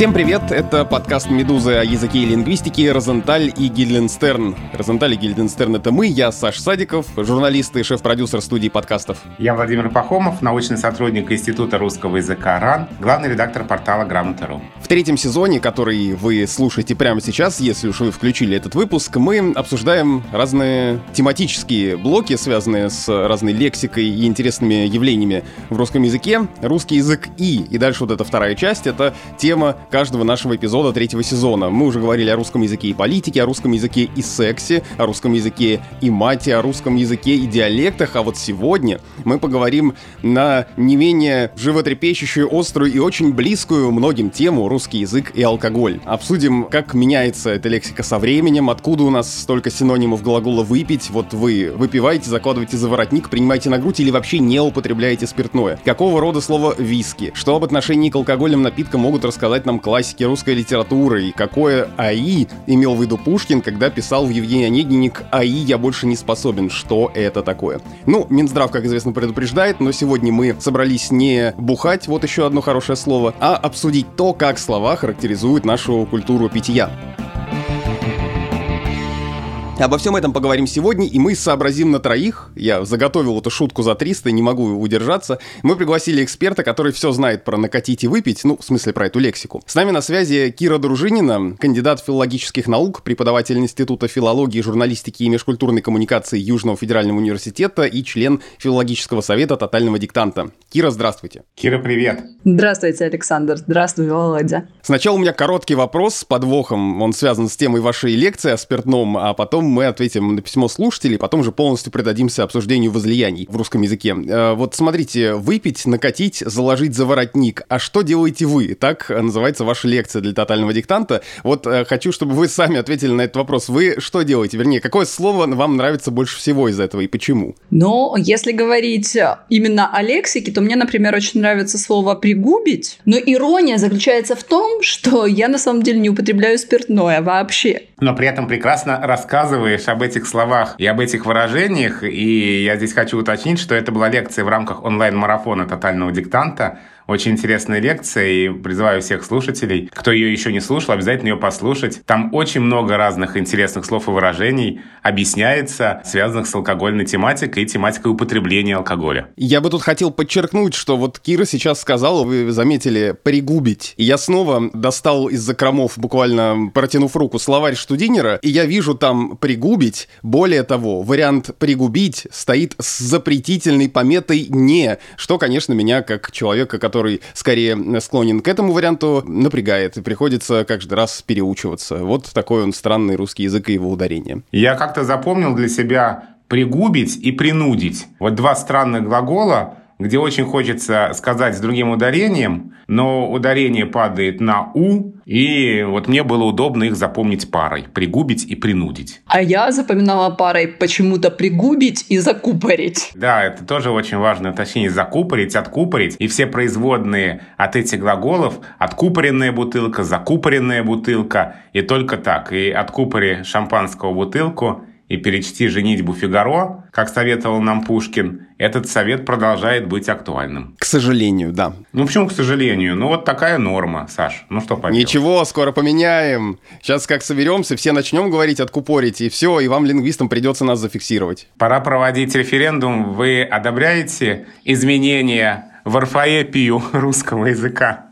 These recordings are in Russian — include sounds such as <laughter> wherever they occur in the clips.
Всем привет, это подкаст «Медузы» о языке и лингвистике «Розенталь» и Гильденстерн. «Розенталь» и Гильденстерн — это мы, я Саш Садиков, журналист и шеф-продюсер студии подкастов. Я Владимир Пахомов, научный сотрудник Института русского языка РАН, главный редактор портала Грамота.ру. В третьем сезоне, который вы слушаете прямо сейчас, если уж вы включили этот выпуск, мы обсуждаем разные тематические блоки, связанные с разной лексикой и интересными явлениями в русском языке. Русский язык и. И дальше вот эта вторая часть — это тема каждого нашего эпизода третьего сезона. Мы уже говорили о русском языке и политике, о русском языке и сексе, о русском языке и мате, о русском языке и диалектах, а вот сегодня мы поговорим на не менее животрепещущую, острую и очень близкую многим тему русский язык и алкоголь. Обсудим, как меняется эта лексика со временем, откуда у нас столько синонимов глагола «выпить». Вот вы выпиваете, закладываете за воротник, принимаете на грудь или вообще не употребляете спиртное. Какого рода слово «виски»? Что об отношении к алкогольным напиткам могут рассказать нам классики русской литературы и какое АИ имел в виду Пушкин, когда писал в Евгении Онегине АИ я больше не способен». Что это такое? Ну, Минздрав, как известно, предупреждает, но сегодня мы собрались не бухать, вот еще одно хорошее слово, а обсудить то, как слова характеризуют нашу культуру питья. Обо всем этом поговорим сегодня, и мы сообразим на троих. Я заготовил эту шутку за 300, не могу удержаться. Мы пригласили эксперта, который все знает про накатить и выпить, ну, в смысле, про эту лексику. С нами на связи Кира Дружинина, кандидат филологических наук, преподаватель Института филологии, журналистики и межкультурной коммуникации Южного федерального университета и член филологического совета тотального диктанта. Кира, здравствуйте. Кира, привет. Здравствуйте, Александр. Здравствуй, Володя. Сначала у меня короткий вопрос с подвохом. Он связан с темой вашей лекции о спиртном, а потом мы ответим на письмо слушателей, потом же полностью предадимся обсуждению возлияний в русском языке. Э, вот смотрите, выпить, накатить, заложить за воротник. А что делаете вы? Так называется ваша лекция для тотального диктанта. Вот э, хочу, чтобы вы сами ответили на этот вопрос. Вы что делаете? Вернее, какое слово вам нравится больше всего из этого и почему? Ну, если говорить именно о лексике, то мне, например, очень нравится слово «пригубить». Но ирония заключается в том, что я на самом деле не употребляю спиртное вообще. Но при этом прекрасно рассказываю рассказываешь об этих словах и об этих выражениях, и я здесь хочу уточнить, что это была лекция в рамках онлайн-марафона «Тотального диктанта», очень интересная лекция, и призываю всех слушателей, кто ее еще не слушал, обязательно ее послушать. Там очень много разных интересных слов и выражений объясняется, связанных с алкогольной тематикой и тематикой употребления алкоголя. Я бы тут хотел подчеркнуть, что вот Кира сейчас сказала, вы заметили, «пригубить». И я снова достал из закромов, буквально протянув руку, словарь Штудинера, и я вижу там «пригубить». Более того, вариант «пригубить» стоит с запретительной пометой «не», что, конечно, меня, как человека, который который скорее склонен к этому варианту, напрягает, и приходится каждый раз переучиваться. Вот такой он странный русский язык и его ударение. Я как-то запомнил для себя пригубить и принудить. Вот два странных глагола, где очень хочется сказать с другим ударением, но ударение падает на «у», и вот мне было удобно их запомнить парой. Пригубить и принудить. А я запоминала парой почему-то пригубить и закупорить. Да, это тоже очень важное уточнение. Закупорить, откупорить. И все производные от этих глаголов откупоренная бутылка, закупоренная бутылка. И только так. И откупори шампанского бутылку и перечти «Женитьбу Фигаро», как советовал нам Пушкин, этот совет продолжает быть актуальным. К сожалению, да. Ну почему к сожалению? Ну вот такая норма, Саш. Ну что поделать. Ничего, скоро поменяем. Сейчас как соберемся, все начнем говорить откупорить, и все, и вам, лингвистам, придется нас зафиксировать. Пора проводить референдум. Вы одобряете изменения в орфоэпию русского языка?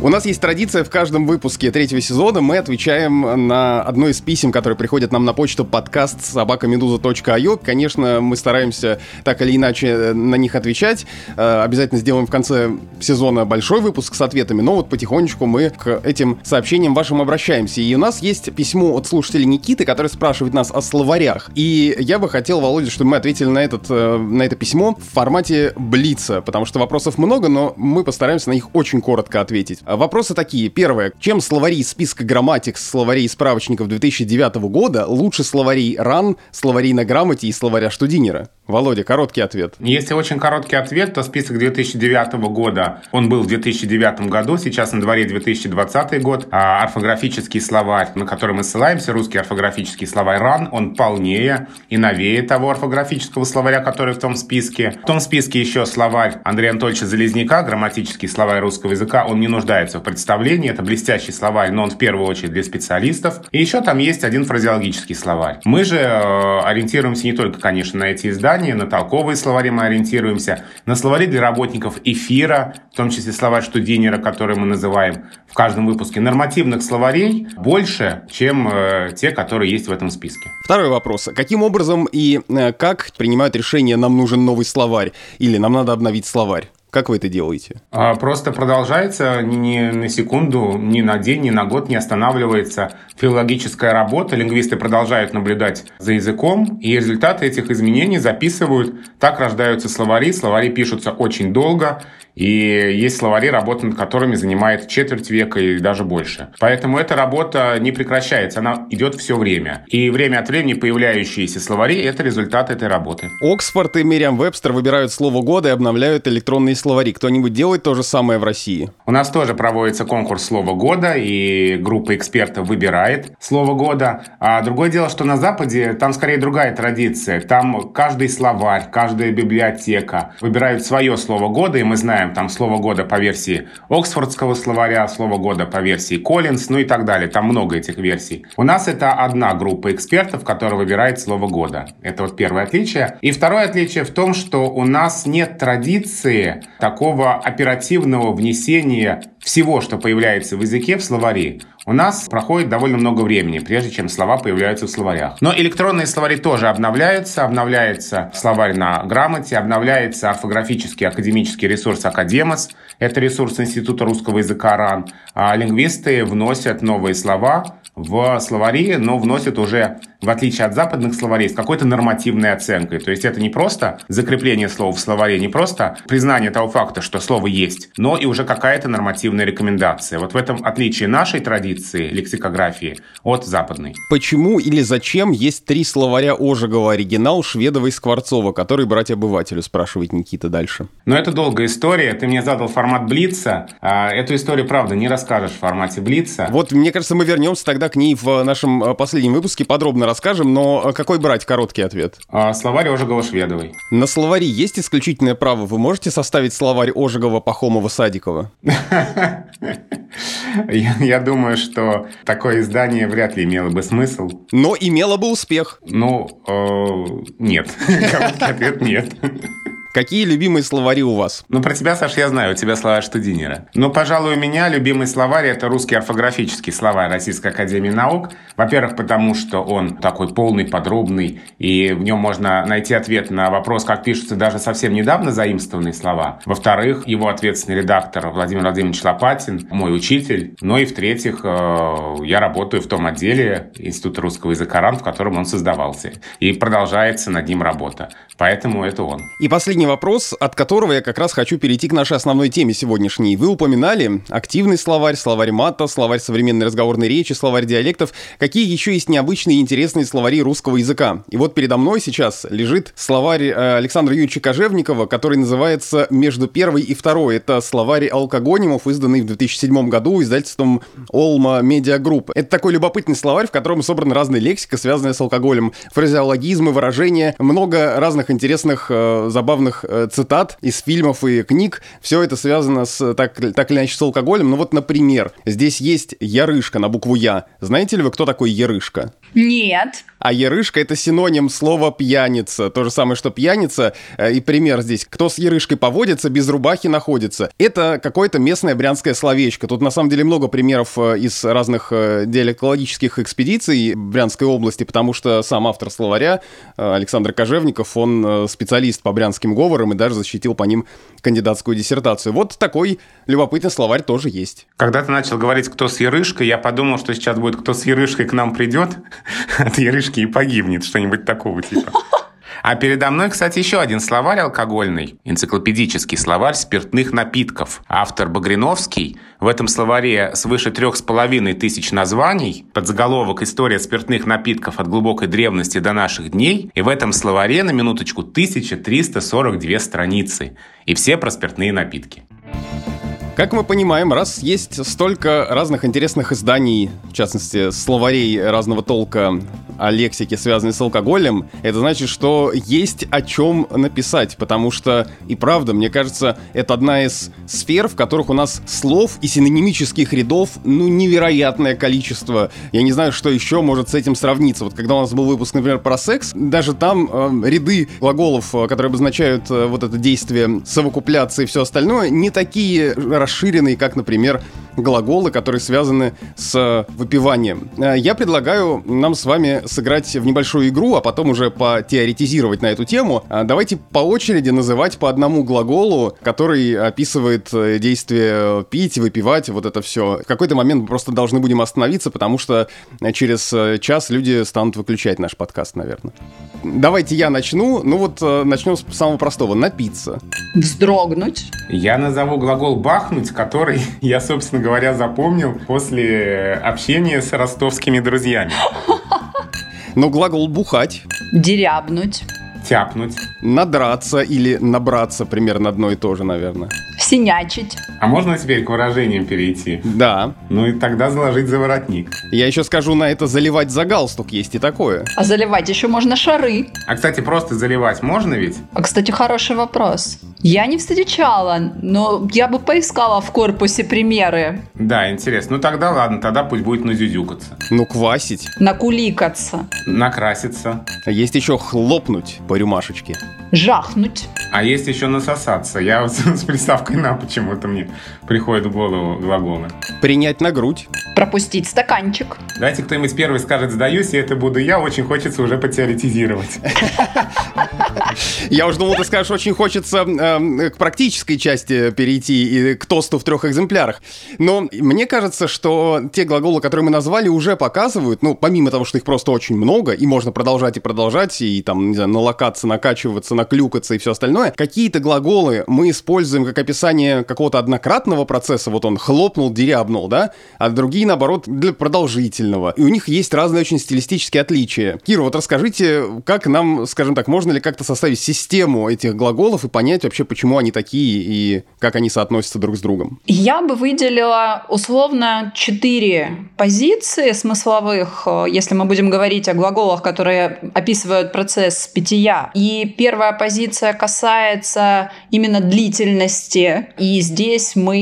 У нас есть традиция в каждом выпуске третьего сезона. Мы отвечаем на одно из писем, которые приходят нам на почту подкаст собакамедуза.io. Конечно, мы стараемся так или иначе на них отвечать. Э, обязательно сделаем в конце сезона большой выпуск с ответами, но вот потихонечку мы к этим сообщениям вашим обращаемся. И у нас есть письмо от слушателя Никиты, который спрашивает нас о словарях. И я бы хотел, Володя, чтобы мы ответили на, этот, э, на это письмо в формате Блица, потому что вопросов много, но мы постараемся на них очень коротко ответить. А вопросы такие. Первое. Чем словари списка грамматик, словарей справочников 2009 года лучше словарей РАН, словарей на грамоте и словаря Штудинера? Володя, короткий ответ. Если очень короткий ответ, то список 2009 года, он был в 2009 году, сейчас на дворе 2020 год. А орфографический словарь, на который мы ссылаемся, русский орфографический словарь РАН, он полнее и новее того орфографического словаря, который в том списке. В том списке еще словарь Андрея Анатольевича Залезняка, грамматический словарь русского языка, он не нуждается нуждается в представлении. Это блестящий словарь, но он в первую очередь для специалистов. И еще там есть один фразеологический словарь. Мы же э, ориентируемся не только, конечно, на эти издания, на толковые словари мы ориентируемся, на словари для работников эфира, в том числе словарь штудинера, который мы называем в каждом выпуске. Нормативных словарей больше, чем э, те, которые есть в этом списке. Второй вопрос. Каким образом и э, как принимают решение «нам нужен новый словарь» или «нам надо обновить словарь»? Как вы это делаете? А, просто продолжается ни на секунду, ни на день, ни на год не останавливается филологическая работа. Лингвисты продолжают наблюдать за языком, и результаты этих изменений записывают. Так рождаются словари. Словари пишутся очень долго, и есть словари, работа над которыми занимает четверть века и даже больше. Поэтому эта работа не прекращается, она идет все время. И время от времени появляющиеся словари – это результат этой работы. Оксфорд и Мириам Вебстер выбирают слово года и обновляют электронные словари. Кто-нибудь делает то же самое в России? У нас тоже проводится конкурс слова года, и группа экспертов выбирает слово года. А другое дело, что на Западе там скорее другая традиция. Там каждый словарь, каждая библиотека выбирают свое слово года, и мы знаем, там слово года по версии Оксфордского словаря, слово года по версии Коллинз, ну и так далее. Там много этих версий. У нас это одна группа экспертов, которая выбирает слово года. Это вот первое отличие. И второе отличие в том, что у нас нет традиции такого оперативного внесения всего, что появляется в языке, в словари у нас проходит довольно много времени, прежде чем слова появляются в словарях. Но электронные словари тоже обновляются. Обновляется словарь на грамоте, обновляется орфографический академический ресурс Академос. Это ресурс Института русского языка РАН. А лингвисты вносят новые слова в словари, но вносят уже, в отличие от западных словарей, с какой-то нормативной оценкой. То есть это не просто закрепление слова в словаре, не просто признание того факта, что слово есть, но и уже какая-то нормативная рекомендация. Вот в этом отличие нашей традиции лексикографии от западной. Почему или зачем есть три словаря Ожегова оригинал, Шведова и Скворцова, который брать обывателю, спрашивает Никита дальше. Но это долгая история. Ты мне задал формат Блица. А эту историю, правда, не расскажешь в формате Блица. Вот, мне кажется, мы вернемся тогда к ней в нашем э, последнем выпуске подробно расскажем, но э, какой брать короткий ответ? А, словарь Ожегова-Шведовой. На словаре есть исключительное право. Вы можете составить словарь Ожегова, Пахомова, Садикова? <laughs> Я думаю, что такое издание вряд ли имело бы смысл. Но имело бы успех. Ну, э, нет. <laughs> Короткий ответ нет. <laughs> Какие любимые словари у вас? Ну, про тебя, Саш, я знаю, у тебя словарь штудинера. Ну, пожалуй, у меня любимый словарь – это русский орфографический словарь Российской Академии Наук. Во-первых, потому что он такой полный, подробный, и в нем можно найти ответ на вопрос, как пишутся даже совсем недавно заимствованные слова. Во-вторых, его ответственный редактор Владимир Владимирович Лопатин, мой учитель. Ну и в-третьих, э, я работаю в том отделе Института русского языка РАН, в котором он создавался. И продолжается над ним работа. Поэтому это он. И последний вопрос, от которого я как раз хочу перейти к нашей основной теме сегодняшней. Вы упоминали активный словарь, словарь мата, словарь современной разговорной речи, словарь диалектов. Какие еще есть необычные и интересные словари русского языка? И вот передо мной сейчас лежит словарь э, Александра Юрьевича Кожевникова, который называется «Между первой и второй». Это словарь алкогонимов, изданный в 2007 году издательством Олма Медиа Групп. Это такой любопытный словарь, в котором собрана разная лексика, связанная с алкоголем, фразеологизмы, выражения, много разных интересных, э, забавных разных э, цитат из фильмов и книг. Все это связано с так, так или иначе с алкоголем. Ну вот, например, здесь есть ярышка на букву Я. Знаете ли вы, кто такой ярышка? Нет. А ярышка — это синоним слова «пьяница». То же самое, что пьяница. Э, и пример здесь. Кто с ярышкой поводится, без рубахи находится. Это какое-то местное брянское словечко. Тут на самом деле много примеров э, из разных диалектологических экспедиций Брянской области, потому что сам автор словаря Александр Кожевников, он специалист по брянским говорам, говором и даже защитил по ним кандидатскую диссертацию. Вот такой любопытный словарь тоже есть. Когда ты начал говорить «кто с Ярышкой», я подумал, что сейчас будет «кто с Ярышкой к нам придет», <laughs> от Ярышки и погибнет, что-нибудь такого типа. <laughs> А передо мной, кстати, еще один словарь алкогольный, энциклопедический словарь спиртных напитков. Автор Багриновский. В этом словаре свыше трех с половиной тысяч названий, под заголовок «История спиртных напитков от глубокой древности до наших дней». И в этом словаре, на минуточку, 1342 страницы. И все про спиртные напитки. Как мы понимаем, раз есть столько разных интересных изданий, в частности, словарей разного толка о лексике, связанной с алкоголем, это значит, что есть о чем написать, потому что, и правда, мне кажется, это одна из сфер, в которых у нас слов и синонимических рядов, ну, невероятное количество. Я не знаю, что еще может с этим сравниться. Вот когда у нас был выпуск, например, про секс, даже там э, ряды глаголов, э, которые обозначают э, вот это действие совокупляции и все остальное, не такие расширенные, как, например, глаголы, которые связаны с выпиванием. Э, я предлагаю нам с вами сыграть в небольшую игру, а потом уже потеоретизировать на эту тему. Э, давайте по очереди называть по одному глаголу, который описывает э, действие пить, выпивать, вот это все. В какой-то момент мы просто должны будем остановиться, потому что через час люди станут выключать наш подкаст, наверное. Давайте я начну. Ну вот начнем с самого простого. Напиться. Вздрогнуть. Я назову глагол «бахнуть», который <laughs> я, собственно говоря, запомнил после общения с ростовскими друзьями. Но глагол «бухать». Дерябнуть. Тяпнуть. Надраться или набраться примерно одно и то же, наверное. Синячить. А можно теперь к выражениям перейти? Да. Ну и тогда заложить за воротник. Я еще скажу на это заливать за галстук, есть и такое. А заливать еще можно шары. А, кстати, просто заливать можно ведь? А, кстати, хороший вопрос. Я не встречала, но я бы поискала в корпусе примеры. Да, интересно. Ну тогда ладно, тогда пусть будет назюзюкаться. Ну, квасить. Накуликаться. Накраситься. А есть еще хлопнуть по рюмашечке. Жахнуть. А есть еще насосаться. Я <laughs> с приставкой «на» почему-то мне приходит в голову глаголы. Принять на грудь. Пропустить стаканчик. Дайте кто-нибудь первый скажет «сдаюсь», и это буду я. Очень хочется уже потеоретизировать. Я уже думал, ты скажешь, очень хочется э, к практической части перейти и к тосту в трех экземплярах. Но мне кажется, что те глаголы, которые мы назвали, уже показывают, ну, помимо того, что их просто очень много, и можно продолжать и продолжать, и там, не знаю, налокаться, накачиваться, наклюкаться и все остальное, какие-то глаголы мы используем как описание какого-то однократного процесса, вот он хлопнул, дерябнул, да, а другие, наоборот, для продолжительного. И у них есть разные очень стилистические отличия. Кира, вот расскажите, как нам, скажем так, можно ли как-то составить систему этих глаголов и понять вообще, почему они такие и как они соотносятся друг с другом? Я бы выделила условно четыре позиции смысловых, э, если мы будем говорить о глаголах, которые описывают процесс питья. И первая позиция касается именно длительности. И здесь мы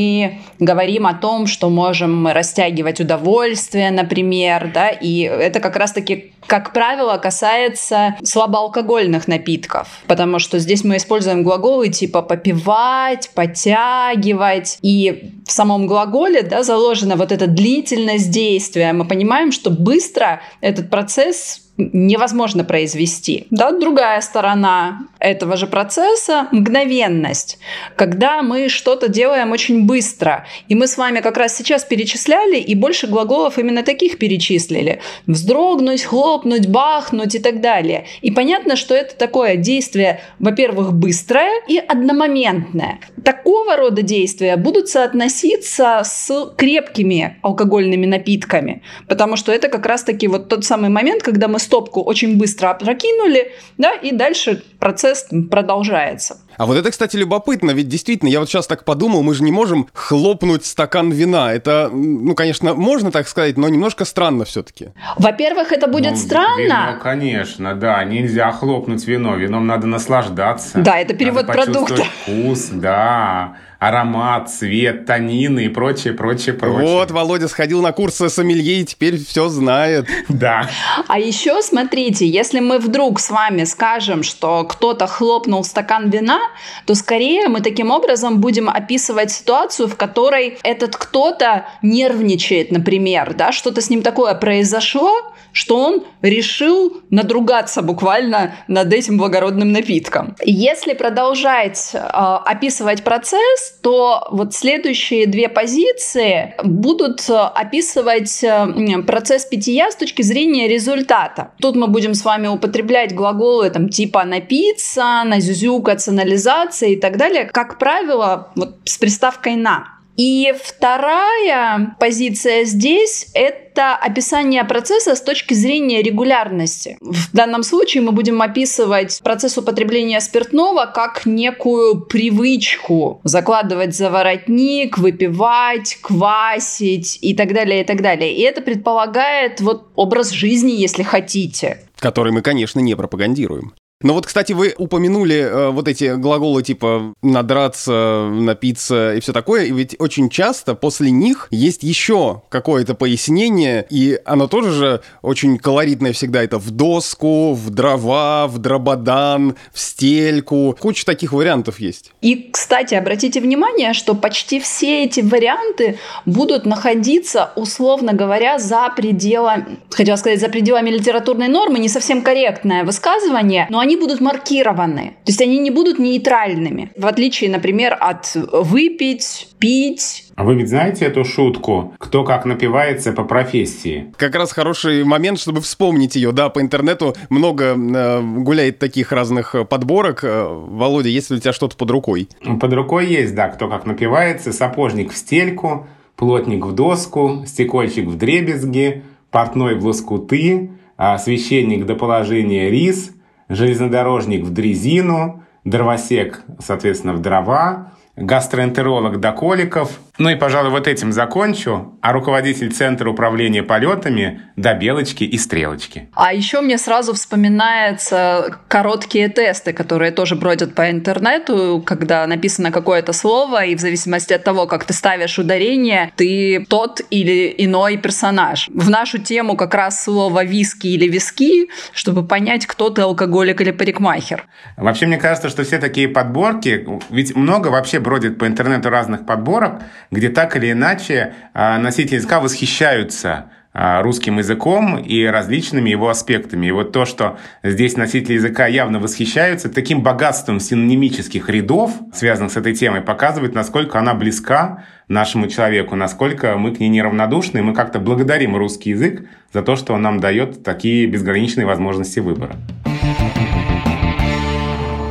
говорим о том, что можем растягивать удовольствие, например, да, и это как раз-таки как правило, касается слабоалкогольных напитков, потому что здесь мы используем глаголы типа попивать, подтягивать, и в самом глаголе да, заложена вот эта длительность действия. Мы понимаем, что быстро этот процесс невозможно произвести. Да, другая сторона этого же процесса — мгновенность, когда мы что-то делаем очень быстро. И мы с вами как раз сейчас перечисляли, и больше глаголов именно таких перечислили. Вздрогнуть, хлопнуть, бахнуть и так далее. И понятно, что это такое действие, во-первых, быстрое и одномоментное. Такого рода действия будут соотноситься с крепкими алкогольными напитками, потому что это как раз-таки вот тот самый момент, когда мы стопку очень быстро опрокинули, да, и дальше процесс продолжается. А вот это, кстати, любопытно, ведь действительно, я вот сейчас так подумал, мы же не можем хлопнуть стакан вина. Это, ну, конечно, можно так сказать, но немножко странно все-таки. Во-первых, это будет ну, странно. Вино, конечно, да, нельзя хлопнуть вино, вином надо наслаждаться. Да, это перевод продукта. вкус, да аромат, цвет, танины и прочее, прочее, прочее. Вот, Володя сходил на курсы сомелье и теперь все знает. <laughs> Да. А еще смотрите, если мы вдруг с вами скажем, что кто-то хлопнул стакан вина, то скорее мы таким образом будем описывать ситуацию, в которой этот кто-то нервничает, например, да, что-то с ним такое произошло, что он решил надругаться буквально над этим благородным напитком. Если продолжать э, описывать процесс, то вот следующие две позиции будут э, описывать э, процесс питья с точки зрения результата. Тут мы будем с вами употреблять глаголы там, типа напиться, назюзюкаться, нализаться и так далее, как правило, вот с приставкой «на». И вторая позиция здесь – это описание процесса с точки зрения регулярности. В данном случае мы будем описывать процесс употребления спиртного как некую привычку закладывать за воротник, выпивать, квасить и так далее, и так далее. И это предполагает вот образ жизни, если хотите. Который мы, конечно, не пропагандируем. Но вот, кстати, вы упомянули э, вот эти глаголы типа надраться, напиться и все такое, и ведь очень часто после них есть еще какое-то пояснение, и оно тоже же очень колоритное всегда. Это в доску, в дрова, в дрободан, в стельку. Куча таких вариантов есть. И, кстати, обратите внимание, что почти все эти варианты будут находиться, условно говоря, за пределами, хотела сказать, за пределами литературной нормы, не совсем корректное высказывание, но они будут маркированы. То есть они не будут нейтральными. В отличие, например, от выпить, пить, а вы ведь знаете эту шутку? Кто как напивается по профессии? Как раз хороший момент, чтобы вспомнить ее. Да, по интернету много э, гуляет таких разных подборок. Э, Володя, есть ли у тебя что-то под рукой? Под рукой есть, да, кто как напивается. Сапожник в стельку, плотник в доску, стекольщик в дребезги, портной в лоскуты, а священник до положения рис – железнодорожник в дрезину, дровосек, соответственно, в дрова, гастроэнтеролог до коликов, ну и, пожалуй, вот этим закончу. А руководитель Центра управления полетами до белочки и стрелочки. А еще мне сразу вспоминаются короткие тесты, которые тоже бродят по интернету, когда написано какое-то слово, и в зависимости от того, как ты ставишь ударение, ты тот или иной персонаж. В нашу тему как раз слово виски или виски, чтобы понять, кто ты, алкоголик или парикмахер. Вообще, мне кажется, что все такие подборки, ведь много вообще бродит по интернету разных подборок, где так или иначе а, носители языка восхищаются а, русским языком и различными его аспектами. И вот то, что здесь носители языка явно восхищаются, таким богатством синонимических рядов, связанных с этой темой, показывает, насколько она близка нашему человеку, насколько мы к ней неравнодушны, и мы как-то благодарим русский язык за то, что он нам дает такие безграничные возможности выбора.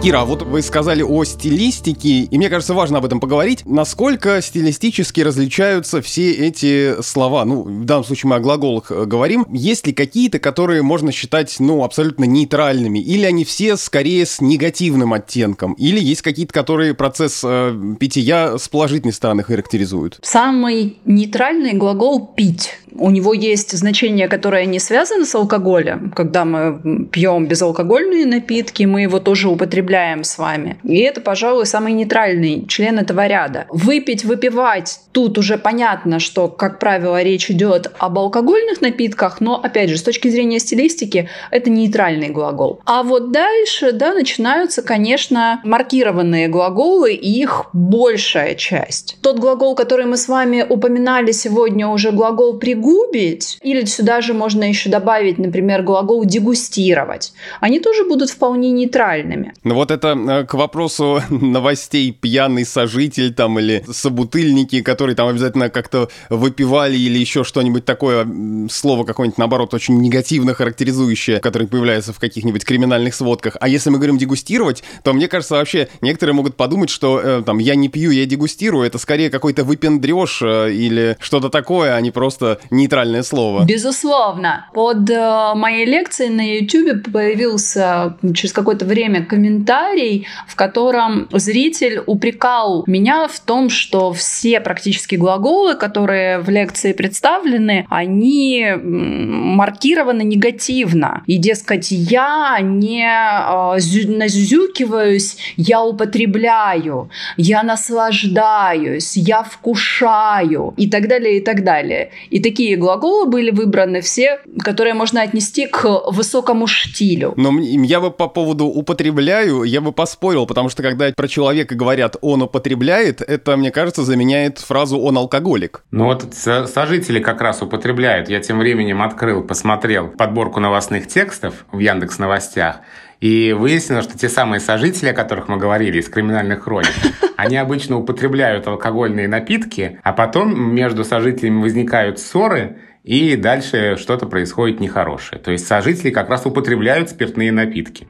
Кира, вот вы сказали о стилистике, и мне кажется, важно об этом поговорить. Насколько стилистически различаются все эти слова? Ну, в данном случае мы о глаголах э, говорим. Есть ли какие-то, которые можно считать, ну, абсолютно нейтральными? Или они все скорее с негативным оттенком? Или есть какие-то, которые процесс э, питья с положительной стороны характеризуют? Самый нейтральный глагол «пить» у него есть значение, которое не связано с алкоголем. Когда мы пьем безалкогольные напитки, мы его тоже употребляем с вами. И это, пожалуй, самый нейтральный член этого ряда. Выпить, выпивать, тут уже понятно, что, как правило, речь идет об алкогольных напитках, но, опять же, с точки зрения стилистики, это нейтральный глагол. А вот дальше, да, начинаются, конечно, маркированные глаголы, и их большая часть. Тот глагол, который мы с вами упоминали сегодня, уже глагол «пригоден», губить, или сюда же можно еще добавить, например, глагол дегустировать, они тоже будут вполне нейтральными. Ну вот это э, к вопросу <laughs> новостей пьяный сожитель там или собутыльники, которые там обязательно как-то выпивали или еще что-нибудь такое, слово какое-нибудь наоборот очень негативно характеризующее, которое появляется в каких-нибудь криминальных сводках. А если мы говорим дегустировать, то мне кажется вообще некоторые могут подумать, что э, там я не пью, я дегустирую, это скорее какой-то выпендреж э, или что-то такое, а не просто нейтральное слово. Безусловно. Под э, моей лекцией на YouTube появился через какое-то время комментарий, в котором зритель упрекал меня в том, что все практически глаголы, которые в лекции представлены, они маркированы негативно. И, дескать, я не э, назюзюкиваюсь, я употребляю, я наслаждаюсь, я вкушаю и так далее, и так далее. И такие глаголы были выбраны все, которые можно отнести к высокому штилю. Но я бы по поводу употребляю, я бы поспорил, потому что когда про человека говорят «он употребляет», это, мне кажется, заменяет фразу «он алкоголик». Ну вот сожители как раз употребляют. Я тем временем открыл, посмотрел подборку новостных текстов в Яндекс Новостях, и выяснилось, что те самые сожители, о которых мы говорили из криминальных хроник, <laughs> они обычно употребляют алкогольные напитки, а потом между сожителями возникают ссоры, и дальше что-то происходит нехорошее. То есть сожители как раз употребляют спиртные напитки.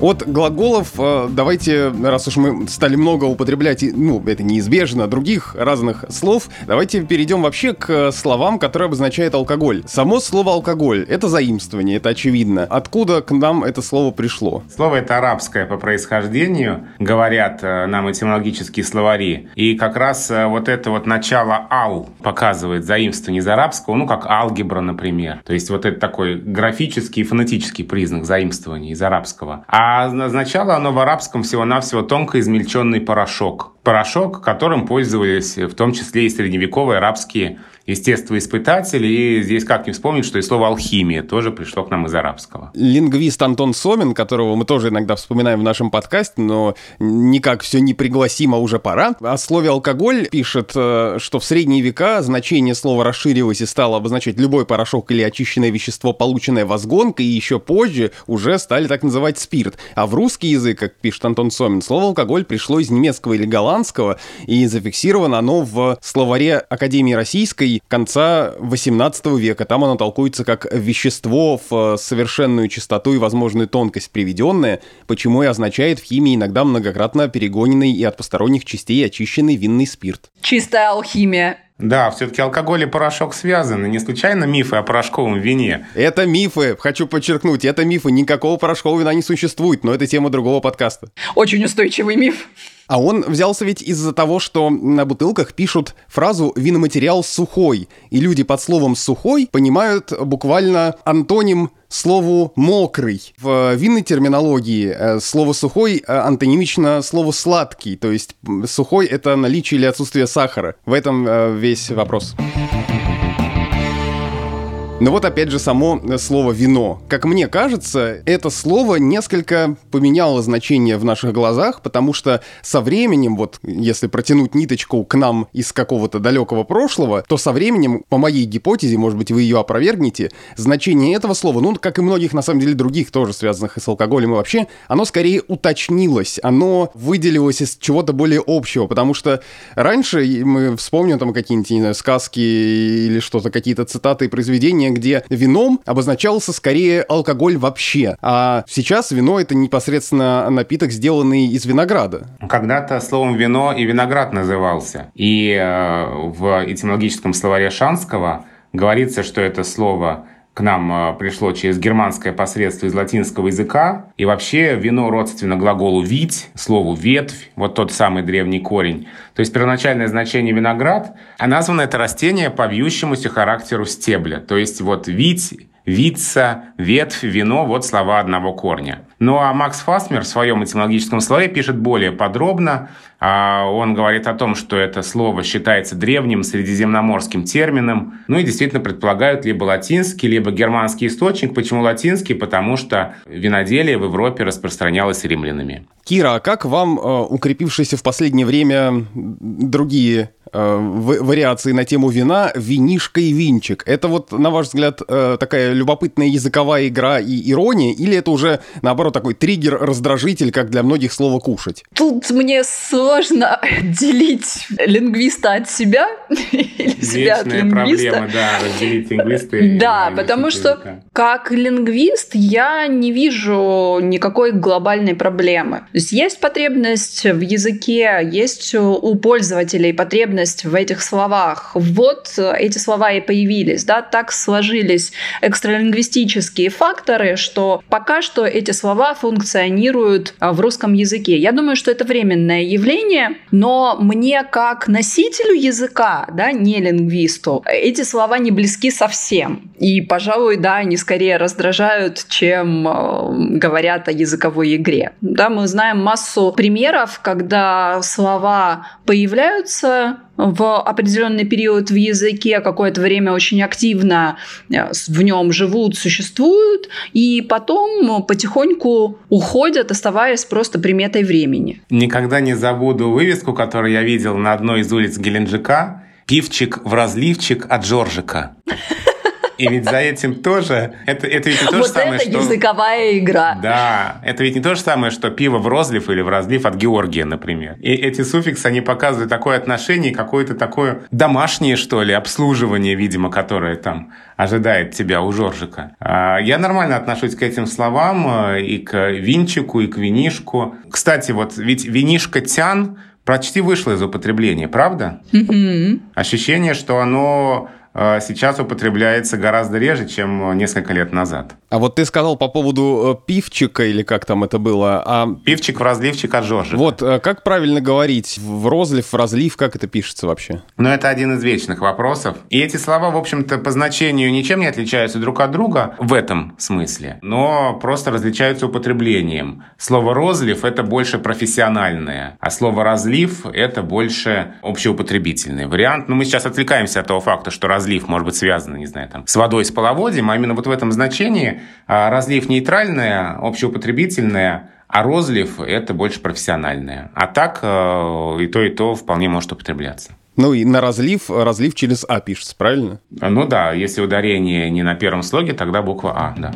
От глаголов э, давайте, раз уж мы стали много употреблять, ну, это неизбежно, других разных слов, давайте перейдем вообще к словам, которые обозначают алкоголь. Само слово алкоголь — это заимствование, это очевидно. Откуда к нам это слово пришло? Слово это арабское по происхождению, говорят э, нам этимологические словари. И как раз э, вот это вот начало «ал» показывает заимствование из арабского, ну, как алгебра, например. То есть вот это такой графический и фонетический признак заимствования из арабского. А а означало оно в арабском всего-навсего тонко измельченный порошок. Порошок, которым пользовались в том числе и средневековые арабские естествоиспытатель, и здесь как не вспомнить, что и слово «алхимия» тоже пришло к нам из арабского. Лингвист Антон Сомин, которого мы тоже иногда вспоминаем в нашем подкасте, но никак все не пригласим, а уже пора. О слове «алкоголь» пишет, э, что в средние века значение слова расширилось и стало обозначать любой порошок или очищенное вещество, полученное возгонкой, и еще позже уже стали так называть спирт. А в русский язык, как пишет Антон Сомин, слово «алкоголь» пришло из немецкого или голландского, и зафиксировано оно в словаре Академии Российской конца 18 века. Там оно толкуется как вещество в э, совершенную чистоту и возможную тонкость приведенное, почему и означает в химии иногда многократно перегоненный и от посторонних частей очищенный винный спирт. Чистая алхимия. Да, все-таки алкоголь и порошок связаны. Не случайно мифы о порошковом вине. Это мифы, хочу подчеркнуть, это мифы. Никакого порошкового вина не существует, но это тема другого подкаста. Очень устойчивый миф. А он взялся ведь из-за того, что на бутылках пишут фразу «виноматериал сухой», и люди под словом «сухой» понимают буквально антоним слову «мокрый». В винной терминологии э, слово «сухой» э, антонимично слову «сладкий», то есть «сухой» — это наличие или отсутствие сахара. В этом э, весь вопрос. Но вот опять же само э, слово «вино». Как мне кажется, это слово несколько поменяло значение в наших глазах, потому что со временем, вот если протянуть ниточку к нам из какого-то далекого прошлого, то со временем, по моей гипотезе, может быть, вы ее опровергнете, значение этого слова, ну, как и многих, на самом деле, других тоже связанных с алкоголем и вообще, оно скорее уточнилось, оно выделилось из чего-то более общего, потому что раньше мы вспомним там какие-нибудь, не знаю, сказки или что-то, какие-то цитаты и произведения, стране, где вином обозначался скорее алкоголь вообще, а сейчас вино это непосредственно напиток, сделанный из винограда. Когда-то словом вино и виноград назывался. И э, в этимологическом словаре Шанского говорится, что это слово к нам э, пришло через германское посредство из латинского языка. И вообще вино родственно глаголу «вить», слову «ветвь», вот тот самый древний корень. То есть первоначальное значение виноград, а названо это растение по вьющемуся характеру стебля. То есть вот «вить» вица, ветвь, вино – вот слова одного корня. Ну а Макс Фасмер в своем этимологическом слове пишет более подробно. А, он говорит о том, что это слово считается древним средиземноморским термином. Ну и действительно предполагают либо латинский, либо германский источник. Почему латинский? Потому что виноделие в Европе распространялось римлянами. Кира, а как вам э, укрепившиеся в последнее время другие э, вариации на тему вина «винишка» и «винчик»? Это вот, на ваш взгляд, э, такая любопытная языковая игра и ирония, или это уже, наоборот, такой триггер-раздражитель, как для многих слово «кушать»? Тут мне сложно делить лингвиста от себя или себя от лингвиста. проблема, да, разделить лингвиста Да, потому что как лингвист я не вижу никакой глобальной проблемы. То есть есть потребность в языке, есть у пользователей потребность в этих словах. Вот эти слова и появились, да, так сложились экстралингвистические факторы, что пока что эти слова функционируют а, в русском языке. Я думаю, что это временное явление, но мне как носителю языка, да, не лингвисту, эти слова не близки совсем. И, пожалуй, да, они скорее раздражают, чем э, говорят о языковой игре. Да, мы знаем массу примеров, когда слова появляются в определенный период в языке, какое-то время очень активно э, в нем живут, существуют, и потом потихоньку уходят, оставаясь просто приметой времени. Никогда не забуду вывеску, которую я видел на одной из улиц Геленджика. «Пивчик в разливчик от Жоржика». И ведь за этим тоже... Это, это ведь не то вот же самое, это что... языковая игра. Да, это ведь не то же самое, что пиво в розлив или в разлив от Георгия, например. И эти суффиксы, они показывают такое отношение, какое-то такое домашнее, что ли, обслуживание, видимо, которое там ожидает тебя у Жоржика. А, я нормально отношусь к этим словам э, и к винчику, и к винишку. Кстати, вот ведь винишка тян почти вышло из употребления, правда? Ощущение, что оно сейчас употребляется гораздо реже, чем несколько лет назад. А вот ты сказал по поводу э, пивчика, или как там это было, а Пивчик в разливчик от Жоржика. вот э, как правильно говорить? В розлив, в разлив, как это пишется вообще? Но это один из вечных вопросов. И эти слова, в общем-то, по значению ничем не отличаются друг от друга в этом смысле, но просто различаются употреблением. Слово «розлив» — это больше профессиональное, а слово «разлив» — это больше общеупотребительный вариант. Но мы сейчас отвлекаемся от того факта, что разлив может быть связан, не знаю, там, с водой, с половодьем, а именно вот в этом значении а, разлив нейтральное, общеупотребительное, а розлив – это больше профессиональное. А так э, и то, и то вполне может употребляться. Ну и на разлив, разлив через А пишется, правильно? Ну да, если ударение не на первом слоге, тогда буква А, да.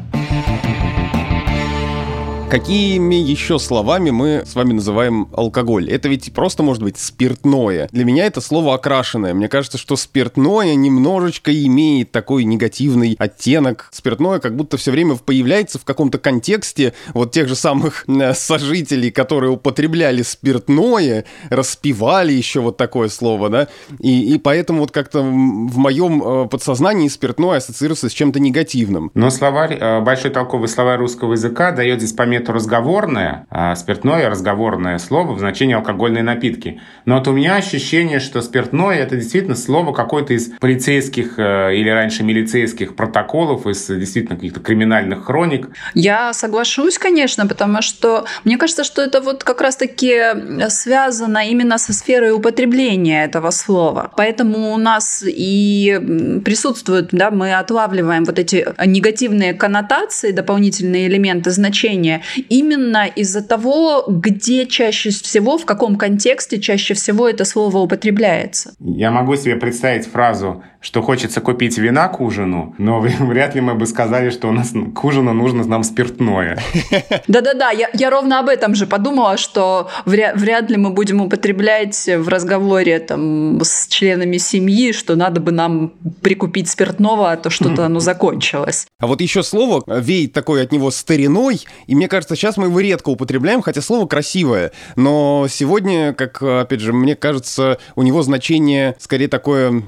Какими еще словами мы с вами называем алкоголь? Это ведь просто может быть спиртное. Для меня это слово окрашенное. Мне кажется, что спиртное немножечко имеет такой негативный оттенок. Спиртное как будто все время появляется в каком-то контексте вот тех же самых э, сожителей, которые употребляли спиртное, распивали еще вот такое слово, да? И, и поэтому вот как-то в моем э, подсознании спиртное ассоциируется с чем-то негативным. Но словарь, э, большой толковый словарь русского языка дает здесь помету разговорное, а спиртное разговорное слово в значении алкогольные напитки. Но вот у меня ощущение, что спиртное это действительно слово какое-то из полицейских э, или раньше милицейских протоколов, из действительно каких-то криминальных хроник. Я соглашусь, конечно, потому что мне кажется, что это вот как раз-таки связано именно со сферой употребления этого слова. Поэтому у нас и присутствуют, да, мы отлавливаем вот эти негативные коннотации, дополнительные элементы значения именно из-за того, где чаще всего, в каком контексте чаще всего это слово употребляется. Я могу себе представить фразу, что хочется купить вина к ужину, но <laughs> вряд ли мы бы сказали, что у нас к ужину нужно нам спиртное. <laughs> Да-да-да, я, я ровно об этом же подумала, что вряд, вряд ли мы будем употреблять в разговоре там, с членами семьи, что надо бы нам прикупить спиртного, а то что-то оно закончилось. А вот еще слово веет такой от него стариной, и мне кажется, сейчас мы его редко употребляем, хотя слово красивое. Но сегодня, как, опять же, мне кажется, у него значение скорее такое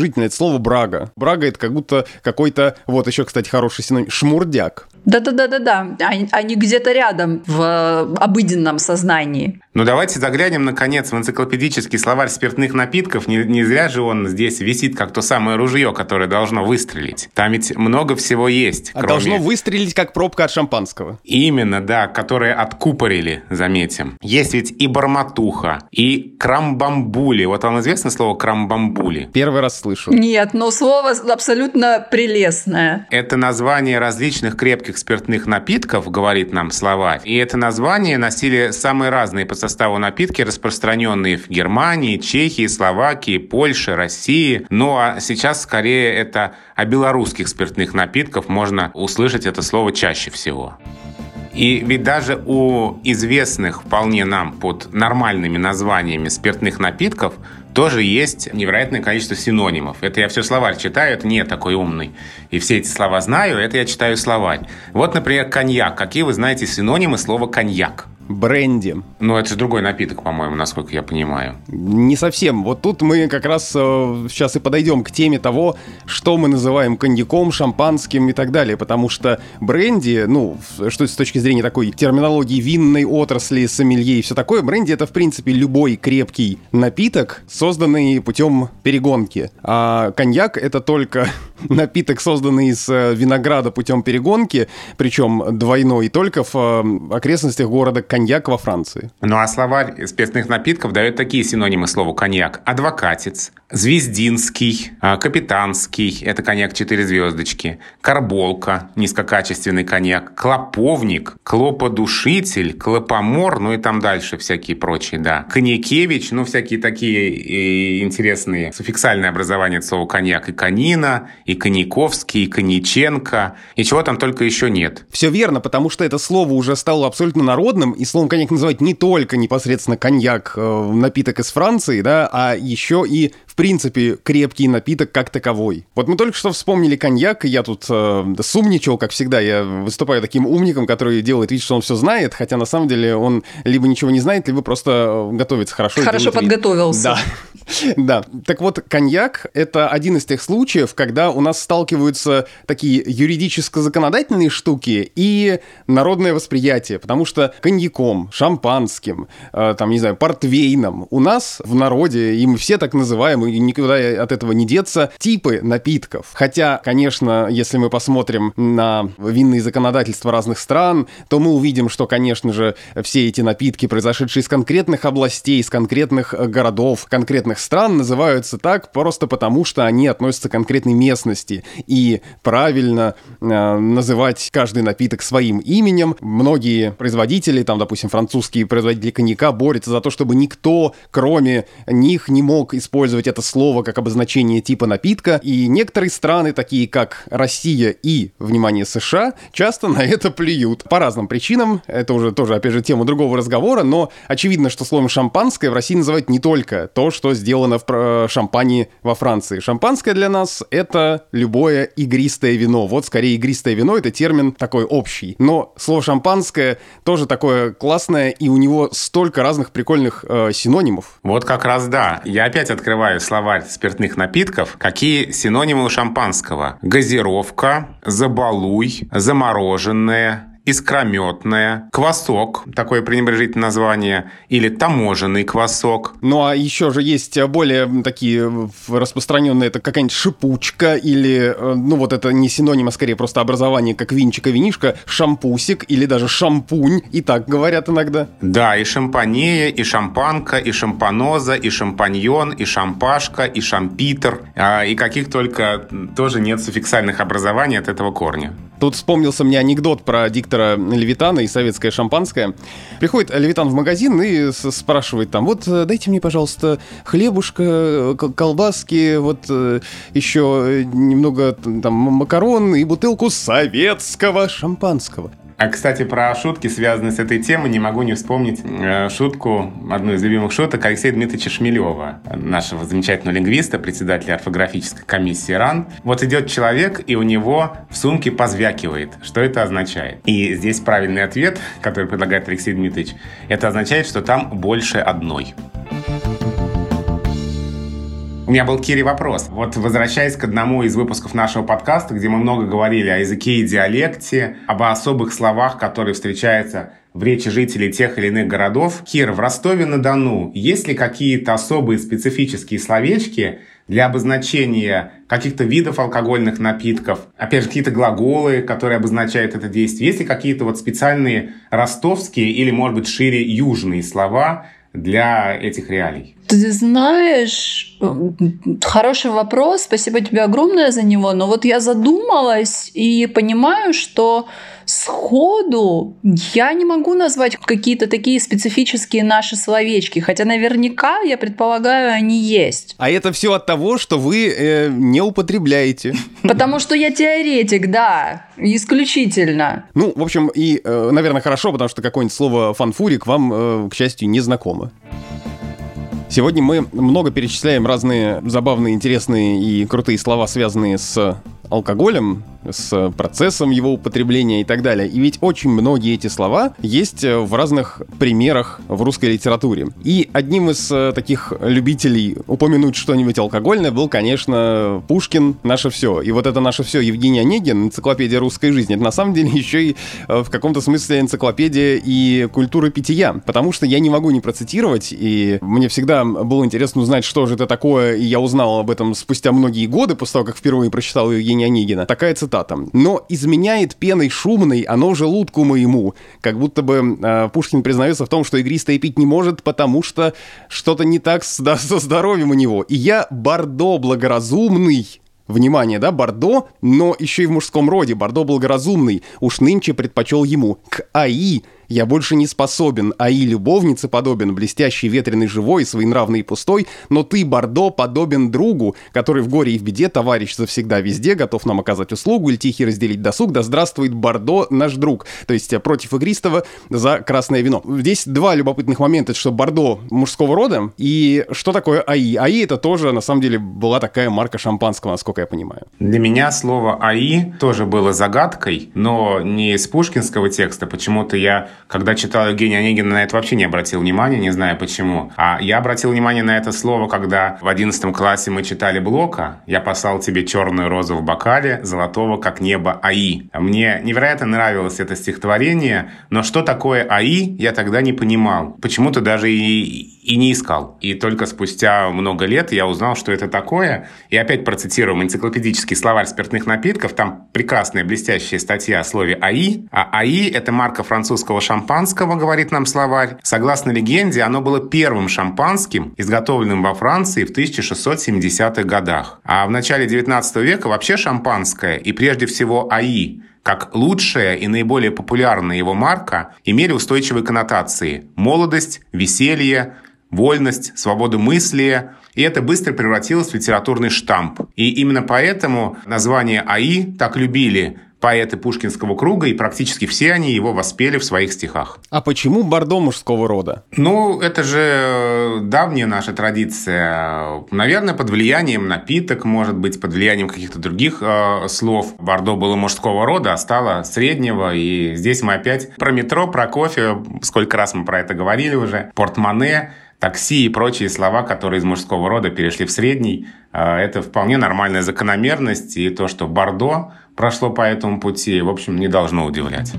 иронично-уничижительное. Это слово «брага». «Брага» — это как будто какой-то, вот еще, кстати, хороший синоним, шмурдяк. Да-да-да-да-да, они, они где-то рядом в обыденном сознании. Ну давайте заглянем, наконец, в энциклопедический словарь спиртных напитков. Не, не зря же он здесь висит, как то самое ружье, которое должно выстрелить. Там ведь много всего есть. А кроме... должно выстрелить, как пробка от шампанского. Именно, да, которые откупорили, заметим. Есть ведь и барматуха, и крамбамбули. Вот вам известно слово крамбамбули? Первый раз слышу. Нет, но слово абсолютно прелестное. Это название различных крепких спиртных напитков, говорит нам словарь. И это название носили самые разные по составу напитки, распространенные в Германии, Чехии, Словакии, Польше, России. Ну а сейчас скорее это о белорусских спиртных напитках можно услышать это слово чаще всего. И ведь даже у известных вполне нам под нормальными названиями спиртных напитков тоже есть невероятное количество синонимов. Это я все словарь читаю, это не такой умный. И все эти слова знаю, это я читаю словарь. Вот, например, коньяк. Какие вы знаете синонимы слова коньяк? Бренди. Ну, это же другой напиток, по-моему, насколько я понимаю. Не совсем. Вот тут мы как раз э, сейчас и подойдем к теме того, что мы называем коньяком, шампанским и так далее. Потому что бренди, ну, что с точки зрения такой терминологии винной отрасли, сомелье и все такое, бренди это, в принципе, любой крепкий напиток, созданный путем перегонки. А коньяк это только напиток, созданный из э, винограда путем перегонки, причем двойной, только в э, окрестностях города коньяк во Франции. Ну а словарь спиртных напитков дает такие синонимы слову коньяк. Адвокатец, звездинский, а, капитанский, это коньяк 4 звездочки, карболка, низкокачественный коньяк, клоповник, клоподушитель, клопомор, ну и там дальше всякие прочие, да. Коньякевич, ну всякие такие интересные суффиксальные образования слова коньяк и конина, и Коньяковский, и Коньяченко, и чего там только еще нет. Все верно, потому что это слово уже стало абсолютно народным, и словом коньяк называть не только непосредственно коньяк, э, напиток из Франции, да, а еще и в принципе, крепкий напиток как таковой. Вот мы только что вспомнили коньяк, и я тут э, сумничал, как всегда. Я выступаю таким умником, который делает вид, что он все знает, хотя на самом деле он либо ничего не знает, либо просто э, готовится хорошо. Хорошо подготовился. Да. <laughs> Да. Так вот, коньяк — это один из тех случаев, когда у нас сталкиваются такие юридическо-законодательные штуки и народное восприятие, потому что коньяком, шампанским, э, там, не знаю, портвейном у нас в народе, и мы все так называем, и никуда от этого не деться, типы напитков. Хотя, конечно, если мы посмотрим на винные законодательства разных стран, то мы увидим, что, конечно же, все эти напитки, произошедшие из конкретных областей, из конкретных э, городов, конкретных стран, называются так просто потому, что они относятся к конкретной местности. И правильно э, называть каждый напиток своим именем. Многие производители, там, допустим, французские производители коньяка борются за то, чтобы никто, кроме них, не мог использовать это слово как обозначение типа напитка, и некоторые страны, такие как Россия и, внимание, США, часто на это плюют. По разным причинам, это уже тоже, опять же, тема другого разговора, но очевидно, что словом шампанское в России называют не только то, что сделано в э, шампане во Франции. Шампанское для нас — это любое игристое вино. Вот, скорее, игристое вино — это термин такой общий. Но слово шампанское тоже такое классное, и у него столько разных прикольных э, синонимов. Вот как раз да. Я опять открываю словарь спиртных напитков, какие синонимы у шампанского? Газировка, забалуй, замороженное, искрометное, квасок, такое пренебрежительное название, или таможенный квасок. Ну а еще же есть более такие распространенные, это какая-нибудь шипучка или, э, ну вот это не синоним, а скорее просто образование, как винчика, винишка, шампусик или даже шампунь, и так говорят иногда. Да, и шампанея, и шампанка, и шампаноза, и шампаньон, и шампашка, и шампитер, а, и каких только тоже нет суффиксальных образований от этого корня. Тут вспомнился мне анекдот про диктора Левитана и советское шампанское. Приходит Левитан в магазин и спрашивает там, вот э, дайте мне, пожалуйста, хлебушка, э, колбаски, вот э, еще немного там макарон и бутылку советского шампанского. А, кстати, про шутки, связанные с этой темой, не могу не вспомнить э, шутку, одну из любимых шуток Алексея Дмитриевича Шмелева, нашего замечательного лингвиста, председателя орфографической комиссии РАН. Вот идет человек, и у него в сумке позвякивает. Что это означает? И здесь правильный ответ, который предлагает Алексей Дмитриевич. Это означает, что там больше одной. У меня был Кири вопрос. Вот возвращаясь к одному из выпусков нашего подкаста, где мы много говорили о языке и диалекте, об особых словах, которые встречаются в речи жителей тех или иных городов. Кир, в Ростове-на-Дону есть ли какие-то особые специфические словечки для обозначения каких-то видов алкогольных напитков? Опять же, какие-то глаголы, которые обозначают это действие? Есть ли какие-то вот специальные ростовские или, может быть, шире южные слова, для этих реалий? Ты знаешь, хороший вопрос, спасибо тебе огромное за него, но вот я задумалась и понимаю, что сходу я не могу назвать какие-то такие специфические наши словечки, хотя наверняка, я предполагаю, они есть. А это все от того, что вы э, не употребляете. Потому что я теоретик, да, исключительно. Ну, в общем, и, э, наверное, хорошо, потому что какое-нибудь слово фанфурик вам, э, к счастью, не знакомо. Сегодня мы много перечисляем разные забавные, интересные и крутые слова, связанные с алкоголем, с процессом его употребления и так далее. И ведь очень многие эти слова есть э, в разных примерах в русской литературе. И одним из э, таких любителей упомянуть что-нибудь алкогольное был, конечно, Пушкин «Наше все». И вот это «Наше все» Евгений Онегин, энциклопедия русской жизни, это на самом деле <laughs> еще и э, в каком-то смысле энциклопедия и культуры питья. Потому что я не могу не процитировать, и мне всегда было интересно узнать, что же это такое, и я узнал об этом спустя многие годы, после того, как впервые прочитал Евгения Онегина. Такая цитата. «Но изменяет пеной шумной оно желудку моему». Как будто бы э, Пушкин признается в том, что игристое пить не может, потому что что-то не так с, да, со здоровьем у него. И я бордо благоразумный, Внимание, да, Бордо, но еще и в мужском роде. Бордо благоразумный. Уж нынче предпочел ему. К АИ Я больше не способен, а и любовнице подобен, блестящий, ветреный, живой, своенравный и пустой, но ты, Бордо, подобен другу, который в горе и в беде, товарищ завсегда везде, готов нам оказать услугу или тихий разделить досуг, да здравствует Бордо, наш друг. То есть э, против игристого за красное вино. Здесь два любопытных момента, что Бордо мужского рода, и что такое АИ? АИ это тоже, на самом деле, была такая марка шампанского, насколько я понимаю. Для меня слово АИ тоже было загадкой, но не из пушкинского текста. Почему-то я, когда читал Евгения Онегина, на это вообще не обратил внимания, не знаю почему. А я обратил внимание на это слово, когда в 11 классе мы читали Блока. Я послал тебе черную розу в бокале, золотого, как небо АИ. Мне невероятно нравилось это стихотворение, но что такое АИ, я тогда не понимал. Почему-то даже и, и не искал. И только спустя много лет я узнал, что это такое. И опять процитируем энциклопедический словарь спиртных напитков. Там прекрасная блестящая статья о слове АИ. А АИ – это марка французского шампанского, говорит нам словарь. Согласно легенде, оно было первым шампанским, изготовленным во Франции в 1670-х годах. А в начале 19 века вообще шампанское, и прежде всего АИ, как лучшая и наиболее популярная его марка, имели устойчивые коннотации – молодость, веселье, вольность, свободу мысли, и это быстро превратилось в литературный штамп. И именно поэтому название АИ так любили поэты Пушкинского круга, и практически все они его воспели в своих стихах. А почему Бордо мужского рода? Ну, это же э, давняя наша традиция. Наверное, под влиянием напиток, может быть, под влиянием каких-то других э, слов. Бордо было мужского рода, а стало среднего. И здесь мы опять про метро, про кофе, сколько раз мы про это говорили уже, портмоне, такси и прочие слова, которые из мужского рода перешли в средний, э, это вполне нормальная закономерность, и то, что Бордо прошло по этому пути, в общем, не должно удивлять.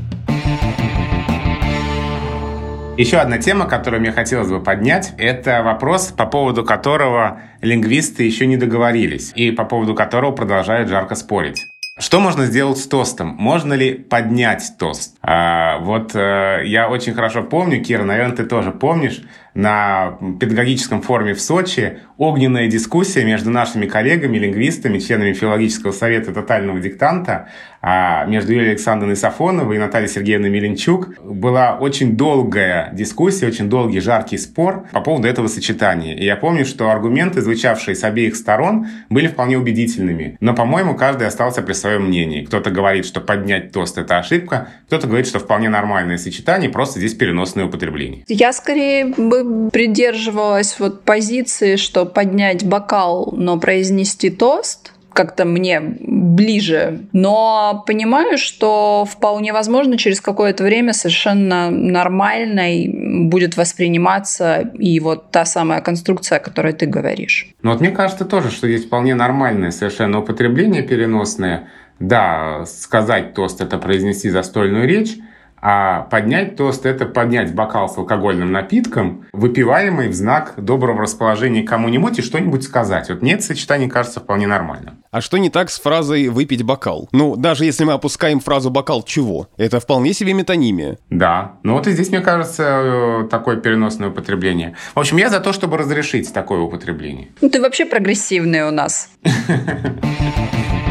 Еще одна тема, которую мне хотелось бы поднять, это вопрос, по поводу которого лингвисты еще не договорились, и по поводу которого продолжают жарко спорить. Что можно сделать с тостом? Можно ли поднять тост? А, вот а, я очень хорошо помню, Кира, наверное, ты тоже помнишь, на педагогическом форуме в Сочи огненная дискуссия между нашими коллегами, лингвистами, членами филологического совета тотального диктанта, а между Юлией Александровной Сафоновой и Натальей Сергеевной Меленчук. Была очень долгая дискуссия, очень долгий жаркий спор по поводу этого сочетания. И я помню, что аргументы, звучавшие с обеих сторон, были вполне убедительными. Но, по-моему, каждый остался при своем мнении. Кто-то говорит, что поднять тост – это ошибка, кто-то говорит, что вполне нормальное сочетание, просто здесь переносное употребление. Я скорее бы придерживалась вот позиции, что поднять бокал, но произнести тост как-то мне ближе. Но понимаю, что вполне возможно через какое-то время совершенно нормально будет восприниматься и вот та самая конструкция, о которой ты говоришь. Ну вот мне кажется тоже, что есть вполне нормальное совершенно употребление переносное. Да, сказать тост – это произнести застольную речь – а поднять тост – это поднять бокал с алкогольным напитком, выпиваемый в знак доброго расположения кому-нибудь и что-нибудь сказать. Вот мне это сочетание кажется вполне нормально. А что не так с фразой «выпить бокал»? Ну, даже если мы опускаем фразу «бокал чего», это вполне себе метонимия. Да, ну вот и здесь, мне кажется, э, такое переносное употребление. В общем, я за то, чтобы разрешить такое употребление. Ну, ты вообще прогрессивный у нас. <laughs>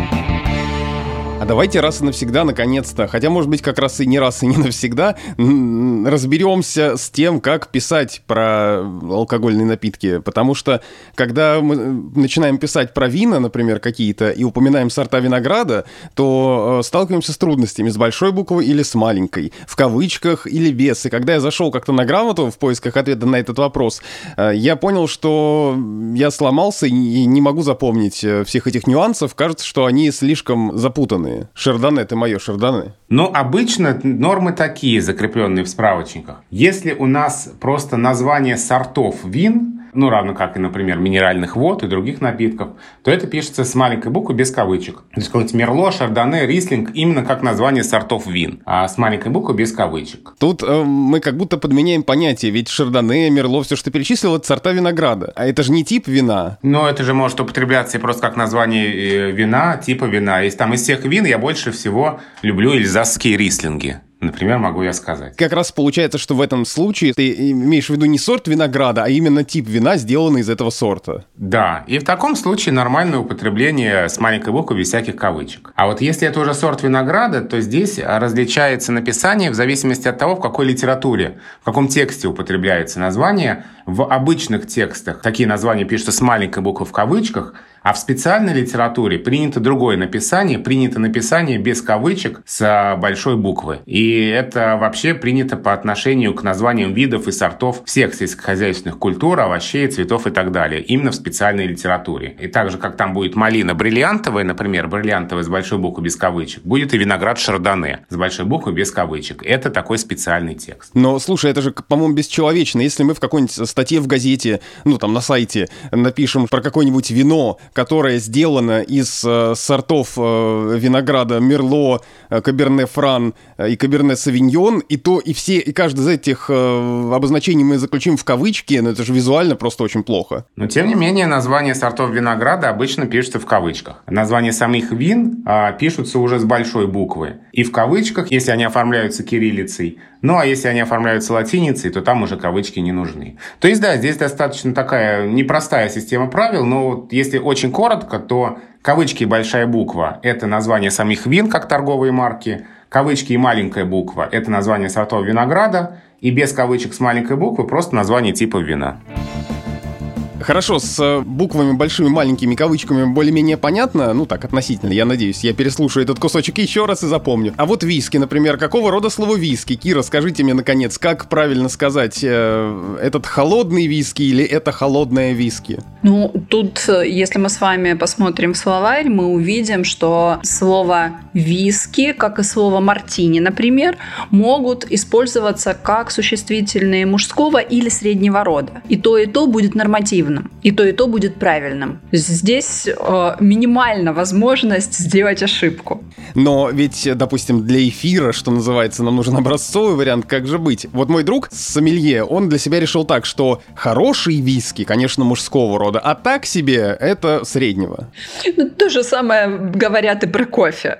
Давайте раз и навсегда, наконец-то, хотя, может быть, как раз и не раз и не навсегда, разберемся с тем, как писать про алкогольные напитки. Потому что, когда мы начинаем писать про вина, например, какие-то, и упоминаем сорта винограда, то э, сталкиваемся с трудностями с большой буквы или с маленькой, в кавычках или без. И когда я зашел как-то на грамоту в поисках ответа на этот вопрос, э, я понял, что я сломался и не могу запомнить э, всех этих нюансов. Кажется, что они слишком запутаны Шардоне – это мое шардоне. Ну, обычно нормы такие, закрепленные в справочниках. Если у нас просто название сортов вин, ну, равно как и, например, минеральных вод и других напитков, то это пишется с маленькой буквы без кавычек. То есть какой-нибудь Мерло, Шардоне, Рислинг именно как название сортов вин, а с маленькой буквы без кавычек. Тут э, мы как будто подменяем понятие, ведь Шардоне, Мерло, все, что ты перечислил, это сорта винограда. А это же не тип вина. Но это же может употребляться просто как название э, вина, типа вина. Если там из всех вин я больше всего люблю эльзасские рислинги. Например, могу я сказать. Как раз получается, что в этом случае ты имеешь в виду не сорт винограда, а именно тип вина, сделанный из этого сорта. Да, и в таком случае нормальное употребление с маленькой буквы без всяких кавычек. А вот если это уже сорт винограда, то здесь различается написание в зависимости от того, в какой литературе, в каком тексте употребляется название. В обычных текстах такие названия пишутся с маленькой буквы в кавычках – а в специальной литературе принято другое написание, принято написание без кавычек с большой буквы. И это вообще принято по отношению к названиям видов и сортов всех сельскохозяйственных культур, овощей, цветов и так далее, именно в специальной литературе. И так же, как там будет малина бриллиантовая, например, бриллиантовая с большой буквы без кавычек, будет и виноград шардоне с большой буквы без кавычек. Это такой специальный текст. Но, слушай, это же, по-моему, бесчеловечно. Если мы в какой-нибудь статье в газете, ну, там, на сайте напишем про какое-нибудь вино, которая сделана из э, сортов э, винограда Мерло, э, Каберне Фран и Каберне Савиньон, и то, и все, и каждый из этих обозначений мы заключим в кавычки, но это же визуально просто очень плохо. Но, тем не менее, название сортов винограда обычно пишется в кавычках. Названия самих вин э, пишутся уже с большой буквы. И в кавычках, если они оформляются кириллицей, ну, а если они оформляются латиницей, то там уже кавычки не нужны. То есть, да, здесь достаточно такая непростая система правил, но вот если очень коротко, то кавычки и большая буква – это название самих вин, как торговые марки, кавычки и маленькая буква – это название сортов винограда, и без кавычек с маленькой буквы просто название типа вина. Хорошо, с э, буквами большими, маленькими кавычками более-менее понятно, ну так, относительно, я надеюсь. Я переслушаю этот кусочек еще раз и запомню. А вот виски, например, какого рода слово виски? Кира, скажите мне, наконец, как правильно сказать, э, этот холодный виски или это холодное виски? Ну, тут, э, если мы с вами посмотрим словарь, мы увидим, что слово виски, как и слово мартини, например, могут использоваться как существительные мужского или среднего рода. И то, и то будет нормативно объективным. И то, и то будет правильным. Здесь э, минимальна возможность сделать ошибку. Но ведь, допустим, для эфира, что называется, нам нужен образцовый вариант, как же быть? Вот мой друг Сомелье, он для себя решил так, что хороший виски, конечно, мужского рода, а так себе это среднего. Ну, то же самое говорят и про кофе,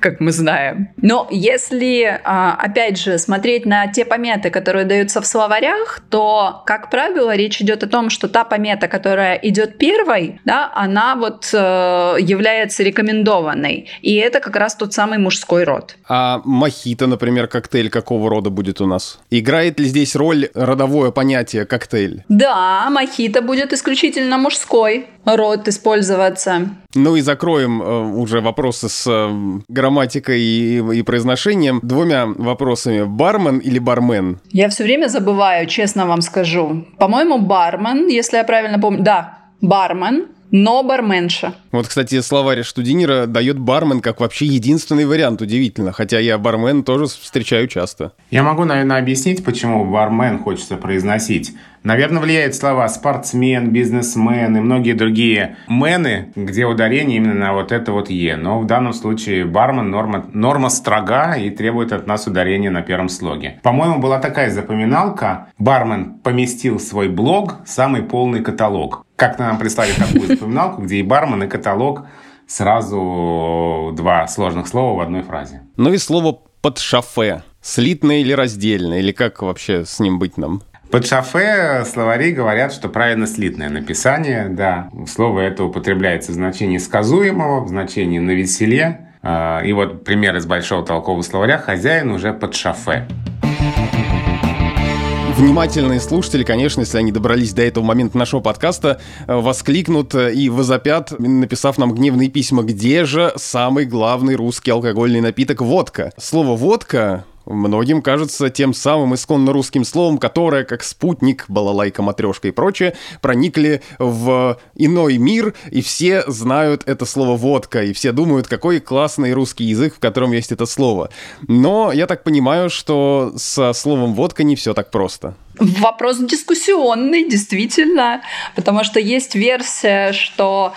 как мы знаем. Но если, а, опять же, смотреть на те пометы, которые даются в словарях, то, как правило, речь идет о том, что та помета, комета, которая идет первой, да, она вот э, является рекомендованной. И это как раз тот самый мужской род. А мохито, например, коктейль какого рода будет у нас? Играет ли здесь роль родовое понятие коктейль? Да, мохито будет исключительно мужской род использоваться. Ну и закроем э, уже вопросы с э, грамматикой и, и произношением двумя вопросами. Бармен или бармен? Я все время забываю, честно вам скажу. По-моему, бармен, если я правильно помню. Да, бармен но барменша. Вот, кстати, словарь Штудинера дает бармен как вообще единственный вариант, удивительно. Хотя я бармен тоже встречаю часто. Я могу, наверное, объяснить, почему бармен хочется произносить. Наверное, влияют слова спортсмен, бизнесмен и многие другие мены, где ударение именно на вот это вот «е». Но в данном случае бармен норма, норма строга и требует от нас ударения на первом слоге. По-моему, была такая запоминалка. Бармен поместил свой блог самый полный каталог. Как-то нам прислали такую запоминалку, где и бармен, и каталог сразу два сложных слова в одной фразе. Ну и слово «под шафе». Слитное или раздельное? Или как вообще с ним быть нам? Под шафе словари говорят, что правильно слитное написание, да. Слово это употребляется в значении сказуемого, в значении на веселе. А, и вот пример из большого толкового словаря «хозяин уже под шафе». Внимательные слушатели, конечно, если они добрались до этого момента нашего подкаста, э, воскликнут и возопят, написав нам гневные письма, где же самый главный русский алкогольный напиток водка. Слово «водка» многим кажется тем самым исконно русским словом, которое, как спутник, балалайка, матрешка и прочее, проникли в иной мир, и все знают это слово «водка», и все думают, какой классный русский язык, в котором есть это слово. Но я так понимаю, что со словом «водка» не все так просто. Вопрос дискуссионный, действительно, потому что есть версия, что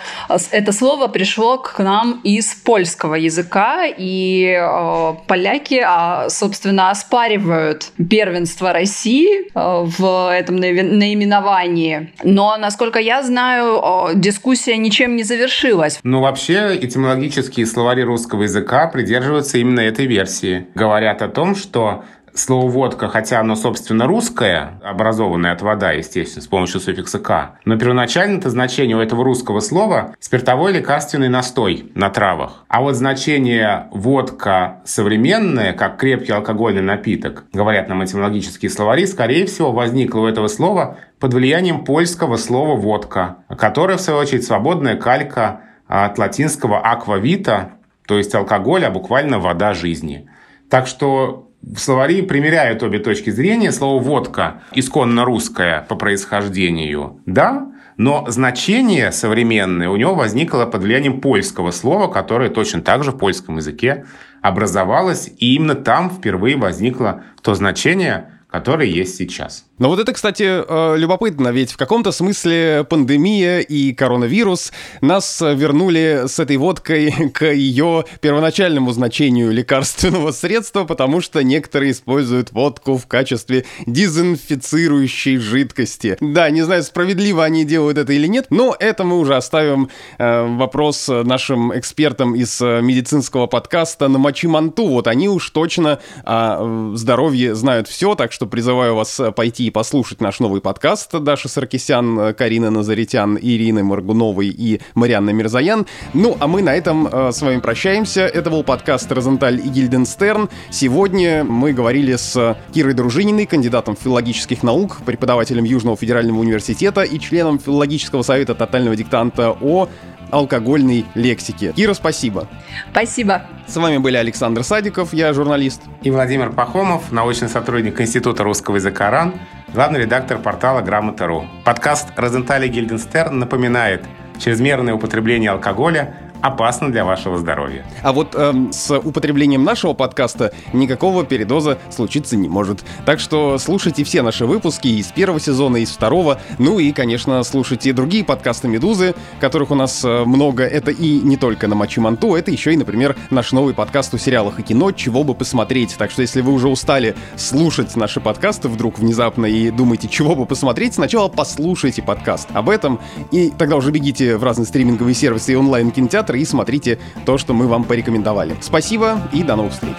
это слово пришло к нам из польского языка, и э, поляки, э, собственно, оспаривают первенство России э, в этом наименовании. Но, насколько я знаю, э, дискуссия ничем не завершилась. Ну, вообще, этимологические словари русского языка придерживаются именно этой версии. Говорят о том, что Слово «водка», хотя оно, собственно, русское, образованное от вода, естественно, с помощью суффикса «к», но первоначально это значение у этого русского слова спиртовой лекарственный настой на травах. А вот значение «водка» современное, как крепкий алкогольный напиток, говорят нам этимологические словари, скорее всего, возникло у этого слова под влиянием польского слова «водка», которое, в свою очередь, свободная калька от латинского «аквавита», то есть алкоголь, а буквально вода жизни. Так что в словари примеряют обе точки зрения. Слово «водка» исконно русское по происхождению, да, но значение современное у него возникло под влиянием польского слова, которое точно так же в польском языке образовалось, и именно там впервые возникло то значение, которое есть сейчас. Но вот это, кстати, э, любопытно, ведь в каком-то смысле пандемия и коронавирус нас вернули с этой водкой <laughs> к ее первоначальному значению лекарственного <laughs> средства, потому что некоторые используют водку в качестве дезинфицирующей жидкости. Да, не знаю, справедливо они делают это или нет, но это мы уже оставим э, вопрос нашим экспертам из медицинского подкаста на Мочи Манту. Вот они уж точно о здоровье знают все, так что призываю вас пойти послушать наш новый подкаст Даша Саркисян, Карина Назаритян, Ирина Маргуновой и Марианна Мирзаян. Ну, а мы на этом э, с вами прощаемся. Это был подкаст «Розенталь и Гильденстерн». Сегодня мы говорили с Кирой Дружининой, кандидатом филологических наук, преподавателем Южного федерального университета и членом филологического совета тотального диктанта о алкогольной лексики. Кира, спасибо. Спасибо. С вами были Александр Садиков, я журналист. И Владимир Пахомов, научный сотрудник Института русского языка РАН, главный редактор портала Грамота.ру. Подкаст «Розентали Гильденстерн» напоминает, чрезмерное употребление алкоголя опасно для вашего здоровья. А вот эм, с употреблением нашего подкаста никакого передоза случиться не может. Так что слушайте все наши выпуски из первого сезона, из второго. Ну и, конечно, слушайте другие подкасты «Медузы», которых у нас э, много. Это и не только на Мачи Манту, это еще и, например, наш новый подкаст о сериалах и кино «Чего бы посмотреть». Так что если вы уже устали слушать наши подкасты вдруг внезапно и думаете, чего бы посмотреть, сначала послушайте подкаст об этом, и тогда уже бегите в разные стриминговые сервисы и онлайн-кинотеатры и смотрите то, что мы вам порекомендовали. Спасибо и до новых встреч.